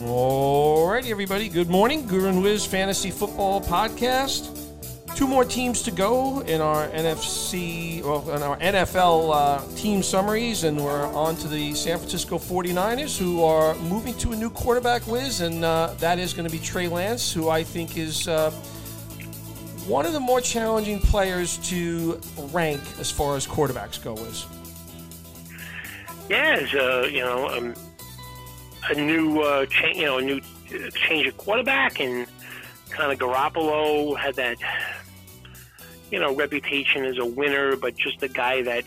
Alrighty, everybody. Good morning. Guru and Wiz Fantasy Football Podcast. Two more teams to go in our NFC, well, in our NFL uh, team summaries, and we're on to the San Francisco 49ers, who are moving to a new quarterback, Wiz, and uh, that is going to be Trey Lance, who I think is uh, one of the more challenging players to rank as far as quarterbacks go, Wiz. Yeah, uh, you know um, a new uh, change, you know, a new change of quarterback, and kind of Garoppolo had that you know reputation as a winner, but just a guy that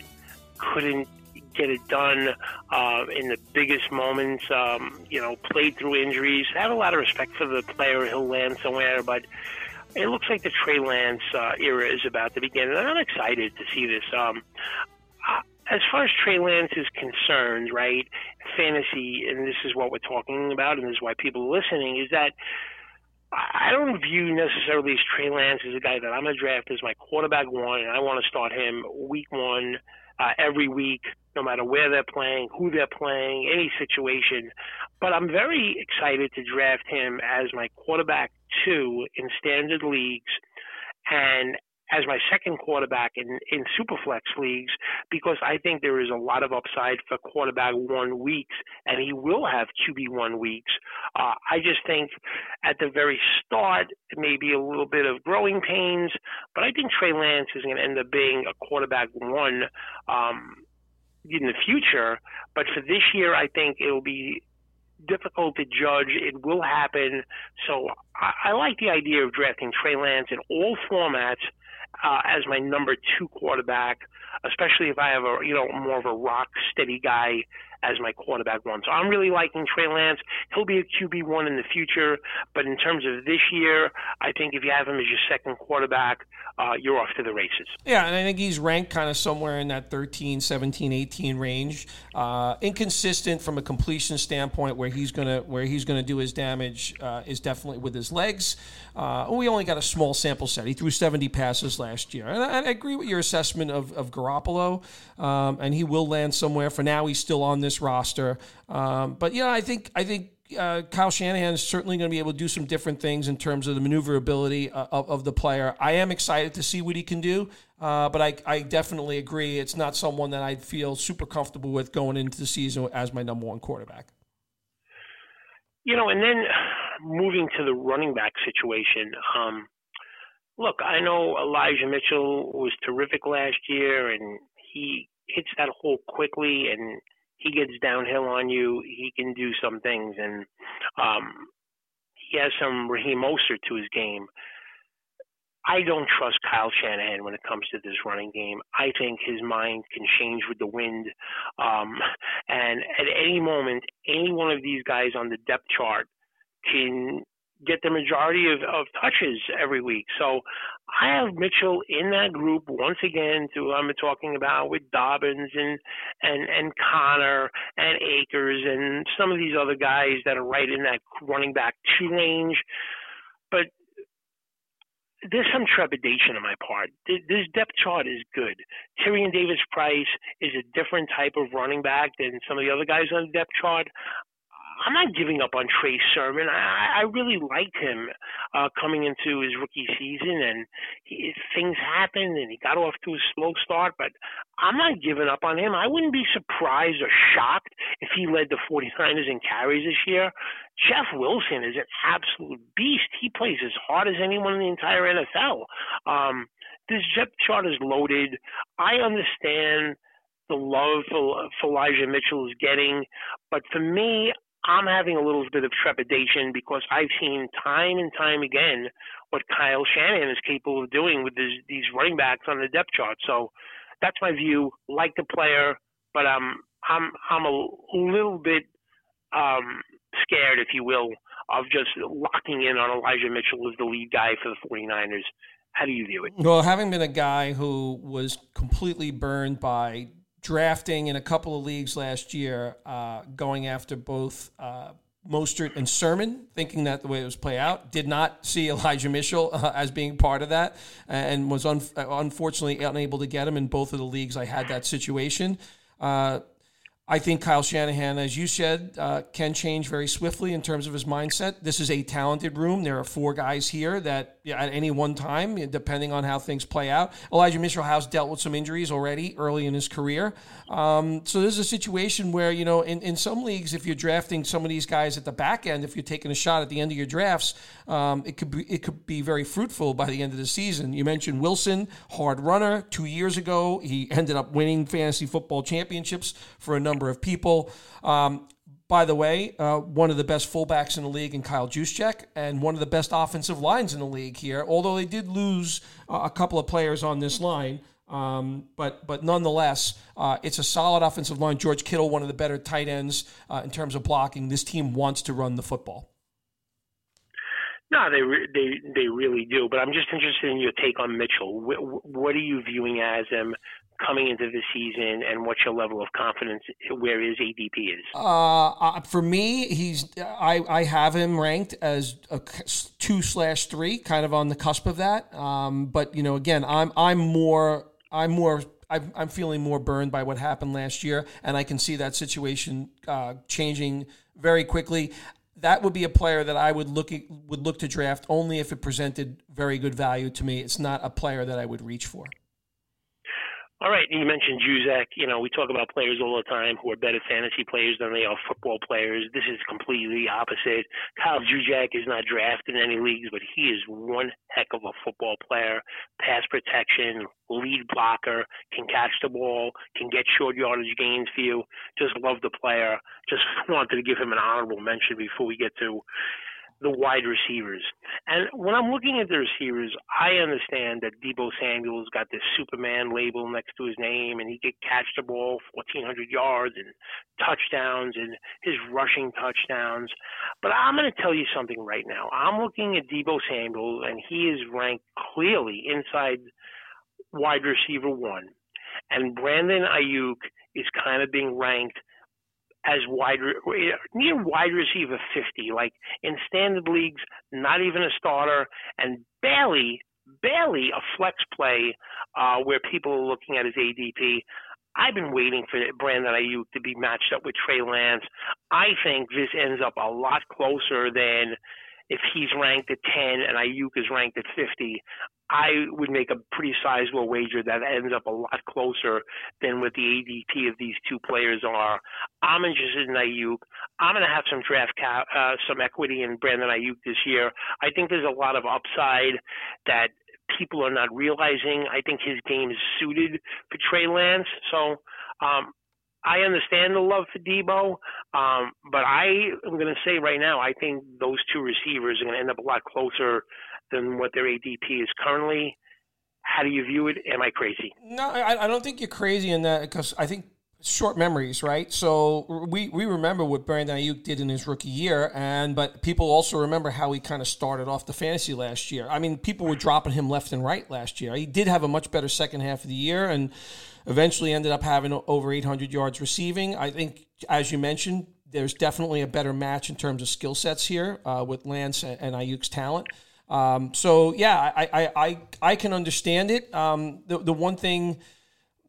couldn't get it done uh, in the biggest moments. Um, you know, played through injuries. I have a lot of respect for the player. He'll land somewhere, but it looks like the Trey Lance uh, era is about to begin, and I'm excited to see this. Um, as far as Trey Lance is concerned, right, fantasy, and this is what we're talking about, and this is why people are listening, is that I don't view necessarily as Trey Lance as a guy that I'm going to draft as my quarterback one, and I want to start him week one uh, every week, no matter where they're playing, who they're playing, any situation. But I'm very excited to draft him as my quarterback two in standard leagues and as my second quarterback in, in Superflex leagues because I think there is a lot of upside for quarterback one weeks, and he will have QB one weeks. Uh, I just think at the very start, maybe a little bit of growing pains, but I think Trey Lance is going to end up being a quarterback one. Um, in the future, but for this year, I think it'll be difficult to judge. It will happen. So I, I like the idea of drafting Trey Lance in all formats uh, as my number two quarterback, especially if I have a you know more of a rock steady guy as my quarterback one. So I'm really liking Trey Lance. He'll be a QB one in the future, but in terms of this year, I think if you have him as your second quarterback, uh, you're off to the races. Yeah, and I think he's ranked kind of somewhere in that 13, 17, 18 range. Uh, inconsistent from a completion standpoint, where he's gonna where he's gonna do his damage uh, is definitely with his legs. Uh, we only got a small sample set. He threw 70 passes last year, and I, I agree with your assessment of of Garoppolo, um, and he will land somewhere. For now, he's still on this roster, um, but yeah, I think I think uh, Kyle Shanahan is certainly going to be able to do some different things in terms of the maneuverability uh, of, of, the player. I am excited to see what he can do, uh, but I, I, definitely agree it's not someone that I feel super comfortable with going into the season as my number one quarterback. You know, and then moving to the running back situation. Um, look, I know Elijah Mitchell was terrific last year, and he hits that hole quickly and he gets downhill on you, he can do some things, and um, he has some Raheem Mostert to his game. I don't trust Kyle Shanahan when it comes to this running game. I think his mind can change with the wind. Um, and at any moment, any one of these guys on the depth chart can get the majority of, of touches every week. So I have Mitchell in that group once again. To I'm talking about with Dobbins and and and Connor and Akers and some of these other guys that are right in that running back two range. But there's some trepidation on my part. This depth chart is good. Tyrion Davis Price is a different type of running back than some of the other guys on the depth chart. I'm not giving up on Trey Sermon. I, I really liked him uh, coming into his rookie season, and he, things happened, and he got off to a slow start. But I'm not giving up on him. I wouldn't be surprised or shocked if he led the 49ers in carries this year. Jeff Wilson is an absolute beast. He plays as hard as anyone in the entire NFL. Um, this depth chart is loaded. I understand the love for, for Elijah Mitchell is getting. But for me, I'm having a little bit of trepidation because I've seen time and time again what Kyle Shanahan is capable of doing with this, these running backs on the depth chart. So that's my view. Like the player, but I'm I'm I'm a little bit um, scared, if you will, of just locking in on Elijah Mitchell as the lead guy for the 49ers. How do you view it? Well, having been a guy who was completely burned by drafting in a couple of leagues last year, uh, going after both uh, Mostert and Sermon, thinking that the way it was play out. Did not see Elijah Mitchell uh, as being part of that, and was un- unfortunately unable to get him in both of the leagues. I had that situation. Uh, I think Kyle Shanahan, as you said, uh, can change very swiftly in terms of his mindset. This is a talented room. There are four guys here that at any one time, depending on how things play out. Elijah Mitchell has dealt with some injuries already early in his career. Um, so there's a situation where, you know, in, in some leagues, if you're drafting some of these guys at the back end, if you're taking a shot at the end of your drafts, um, it could be it could be very fruitful by the end of the season. You mentioned Wilson, hard runner. Two years ago, he ended up winning fantasy football championships for a number of people. Um, by the way, uh, one of the best fullbacks in the league in Kyle Juszczyk, and one of the best offensive lines in the league here. Although they did lose uh, a couple of players on this line, um, but but nonetheless, uh, it's a solid offensive line. George Kittle, one of the better tight ends uh, in terms of blocking. This team wants to run the football. No, they re- they they really do. But I'm just interested in your take on Mitchell. What, what are you viewing as him coming into the season, and what's your level of confidence where his ADP is? Uh, uh, for me, he's I, I have him ranked as a two slash three, kind of on the cusp of that. Um, but you know, again, I'm I'm more I'm more I'm, feeling more burned by what happened last year, and I can see that situation uh, changing very quickly. That would be a player that I would look would look to draft only if it presented very good value to me. It's not a player that I would reach for. All right, you mentioned Juszczyk. You know, we talk about players all the time who are better fantasy players than they are football players. This is completely opposite. Kyle Juszczyk is not drafted in any leagues, but he is one heck of a football player. Pass protection, lead blocker, can catch the ball, can get short yardage gains for you. Just love the player. Just wanted to give him an honorable mention before we get to the wide receivers. And when I'm looking at the receivers, I understand that Deebo Samuel's got this Superman label next to his name, and he could catch the ball 1,400 yards and touchdowns and his rushing touchdowns. But I'm going to tell you something right now. I'm looking at Deebo Samuel, and he is ranked clearly inside wide receiver one. And Brandon Aiyuk is kind of being ranked – as wide near wide receiver 50 like in standard leagues not even a starter and barely barely a flex play uh, where people are looking at his ADP I've been waiting for Brandon Aiyuk to be matched up with Trey Lance. I think this ends up a lot closer than if he's ranked at 10 and Aiyuk is ranked at 50. I would make a pretty sizable wager that ends up a lot closer than what the ADP of these two players are. I'm interested in Aiyuk. I'm going to have some draft cap, uh, some equity in Brandon Aiyuk this year. I think there's a lot of upside that people are not realizing. I think his game is suited for Trey Lance. So um, I understand the love for Deebo, um, but I am going to say right now, I think those two receivers are going to end up a lot closer than what their ADP is currently. How do you view it? Am I crazy? No, I, I don't think you're crazy in that because I think short memories, right? So we, we remember what Brandon Aiyuk did in his rookie year, and but people also remember how he kind of started off the fantasy last year. I mean, people were dropping him left and right last year. He did have a much better second half of the year, and eventually ended up having over 800 yards receiving. I think, as you mentioned, there's definitely a better match in terms of skill sets here uh, with Lance and, Aiyuk's talent. Um, so yeah, I, I, I, I can understand it. Um, the, the one thing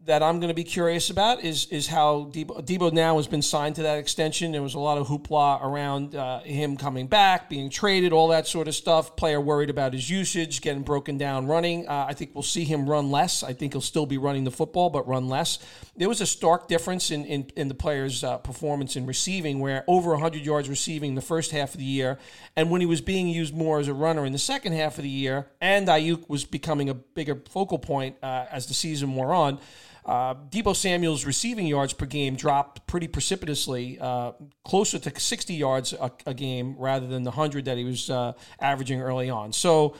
that I'm going to be curious about is is how Deebo, Deebo, now has been signed to that extension. There was a lot of hoopla around uh, him coming back, being traded, all that sort of stuff. Player worried about his usage, getting broken down running. Uh, I think we'll see him run less. I think he'll still be running the football, but run less. There was a stark difference in in, in the player's uh, performance in receiving, where over 100 yards receiving the first half of the year, and when he was being used more as a runner in the second half of the year, and Aiyuk was becoming a bigger focal point uh, as the season wore on. Uh, Deebo Samuel's receiving yards per game dropped pretty precipitously, uh, closer to 60 yards a, a, game rather than the 100 that he was uh, averaging early on. So,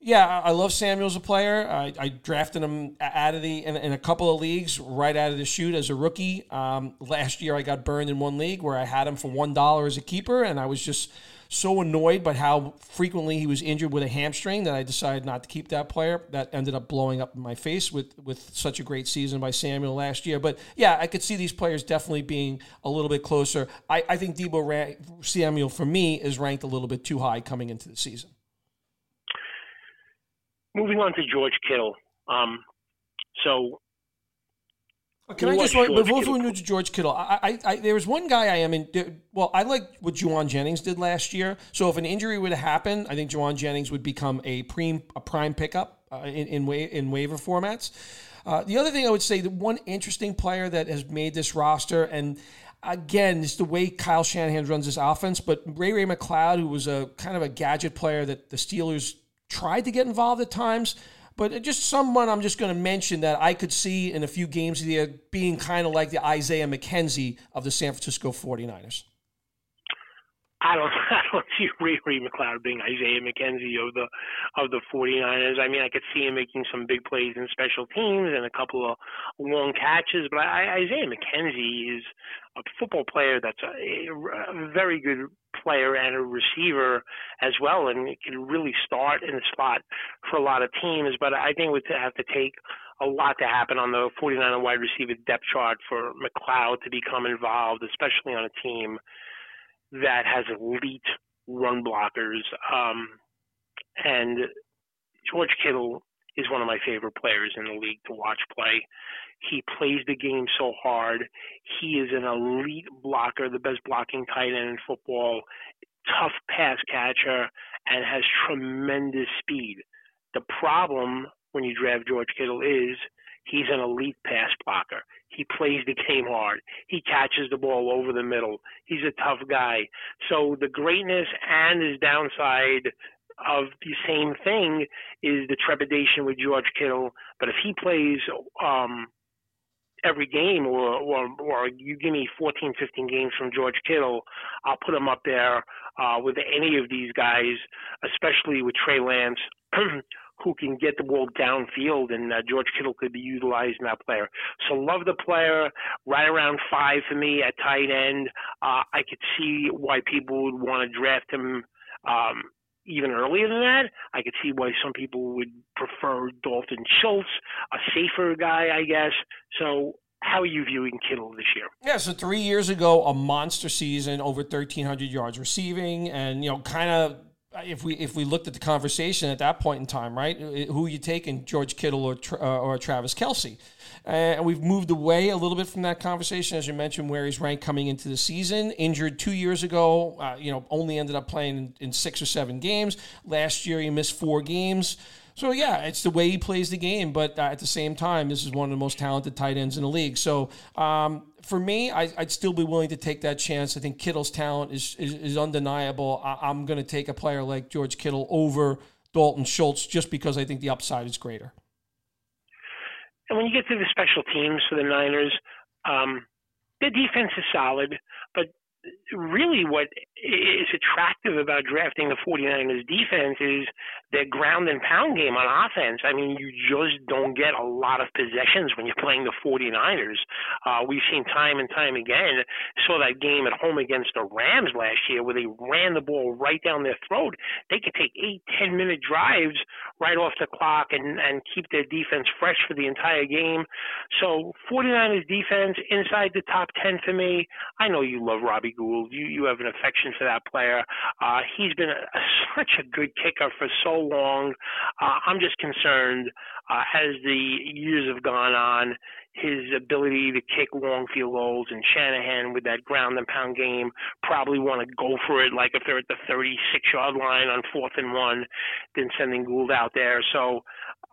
yeah, I love Samuel as a player. I, I drafted him out of the in, in, a couple of leagues right out of the chute as a rookie. Um, last year, I got burned in one league where I had him for one dollar as a keeper, and I was just so annoyed by how frequently he was injured with a hamstring that I decided not to keep that player. That ended up blowing up in my face with with such a great season by Samuel last year. But yeah, I could see these players definitely being a little bit closer. I, I think Deebo Samuel for me is ranked a little bit too high coming into the season. Moving on to George Kittle. Um, so Can I just before we move to George Kittle? I, I, I, there was one guy I am in. Well, I like what Jauan Jennings did last year. So if an injury would happen, I think Jauan Jennings would become a prime a prime pickup uh, in in, wa- in waiver formats. Uh, the other thing I would say, the one interesting player that has made this roster, and again, it's the way Kyle Shanahan runs his offense. But Ray Ray McCloud, who was a kind of a gadget player that the Steelers tried to get involved at times. But just someone I'm just going to mention that I could see in a few games of the year being kind of like the Isaiah McKenzie of the San Francisco 49ers. I don't I don't see Ray Ray McCloud being Isaiah McKenzie of the of the 49ers. I mean, I could see him making some big plays in special teams and a couple of long catches, but I, Isaiah McKenzie is a football player that's a, a very good player and a receiver as well, and can really start in the spot for a lot of teams. But I think would have to take a lot to happen on the 49er wide receiver depth chart for McCloud to become involved, especially on a team that has elite run blockers. Um, and George Kittle is one of my favorite players in the league to watch play. He plays the game so hard. He is an elite blocker, the best blocking tight end in football, tough pass catcher, and has tremendous speed. The problem when you draft George Kittle is he's an elite pass blocker. He plays the game hard. He catches the ball over the middle. He's a tough guy. So the greatness and his downside of the same thing is the trepidation with George Kittle. But if he plays um, every game, or, or or you give me 14, 15 games from George Kittle, I'll put him up there uh, with any of these guys, especially with Trey Lance. who can get the ball downfield, and uh, George Kittle could be utilized in that player. So love the player, right around five for me at tight end. Uh, I could see why people would want to draft him um, even earlier than that. I could see why some people would prefer Dalton Schultz, a safer guy, I guess. So how are you viewing Kittle this year? Yeah, so three years ago, a monster season, over 1,300 yards receiving, and, you know, kind of if we if we looked at the conversation at that point in time, right? Who are you taking, George Kittle or uh, or Travis Kelce? And we've moved away a little bit from that conversation, as you mentioned, where he's ranked coming into the season. Injured two years ago, uh, you know, only ended up playing in, in six or seven games. Last year, he missed four games. So yeah, it's the way he plays the game, but uh, at the same time, this is one of the most talented tight ends in the league. So um, for me, I, would still be willing to take that chance. I think Kittle's talent is is, is undeniable. I, am going to take a player like George Kittle over Dalton Schultz just because I think the upside is greater. And when you get to the special teams for the Niners, um, defense is solid, but really what is attractive about drafting the 49ers defense is their ground and pound game on offense. I mean, you just don't get a lot of possessions when you're playing the 49ers. Uh, we've seen time and time again, saw that game at home against the Rams last year where they ran the ball right down their throat. They could take eight, ten minute drives right off the clock and, and keep their defense fresh for the entire game. So 49ers defense inside the top 10 for me. I know you love Robbie Gould. You, you have an affection for that player. Uh, he's been a, such a good kicker for so long. Uh, I'm just concerned uh, as the years have gone on, his ability to kick long field goals and Shanahan with that ground and pound game probably want to go for it like if they're at the 36 yard line on fourth and one than sending Gould out there. So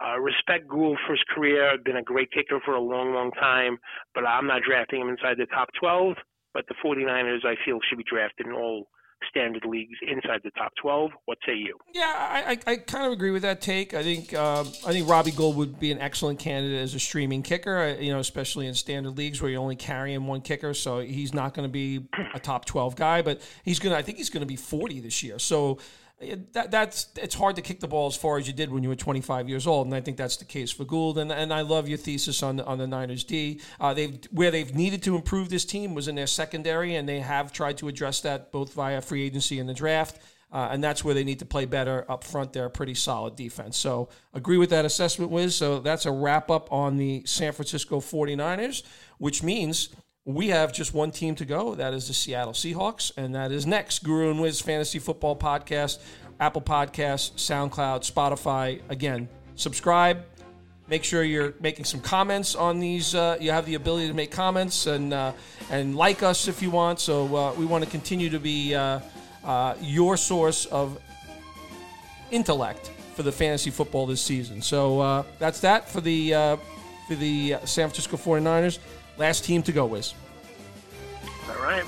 uh, respect Gould for his career, been a great kicker for a long, long time, but I'm not drafting him inside the top 12. But the 49ers, I feel, should be drafted in all standard leagues inside the top 12. What say you? Yeah, I, I, I kind of agree with that take. I think um, I think Robbie Gould would be an excellent candidate as a streaming kicker, uh, you know, especially in standard leagues where you're only carrying one kicker. So he's not going to be a top 12 guy, but he's going to, I think he's going to be 40 this year. So that, that's it's hard to kick the ball as far as you did when you were 25 years old, and I think that's the case for Gould. And, and I love your thesis on on the Niners D. Uh, they've where they've needed to improve this team was in their secondary, and they have tried to address that both via free agency and the draft. Uh, and that's where they need to play better up front. They're a pretty solid defense. So agree with that assessment, Wiz. So that's a wrap up on the San Francisco 49ers, which means we have just one team to go. That is the Seattle Seahawks, and that is next. Guru and Wiz Fantasy Football Podcast, Apple Podcasts, SoundCloud, Spotify. Again, subscribe, Make sure you're making some comments on these. Uh, you have the ability to make comments and uh, and like us if you want. So uh, we want to continue to be uh, uh, your source of intellect for the fantasy football this season. So uh, that's that for the for the San Francisco 49ers. Last team to go, Wiz. All right.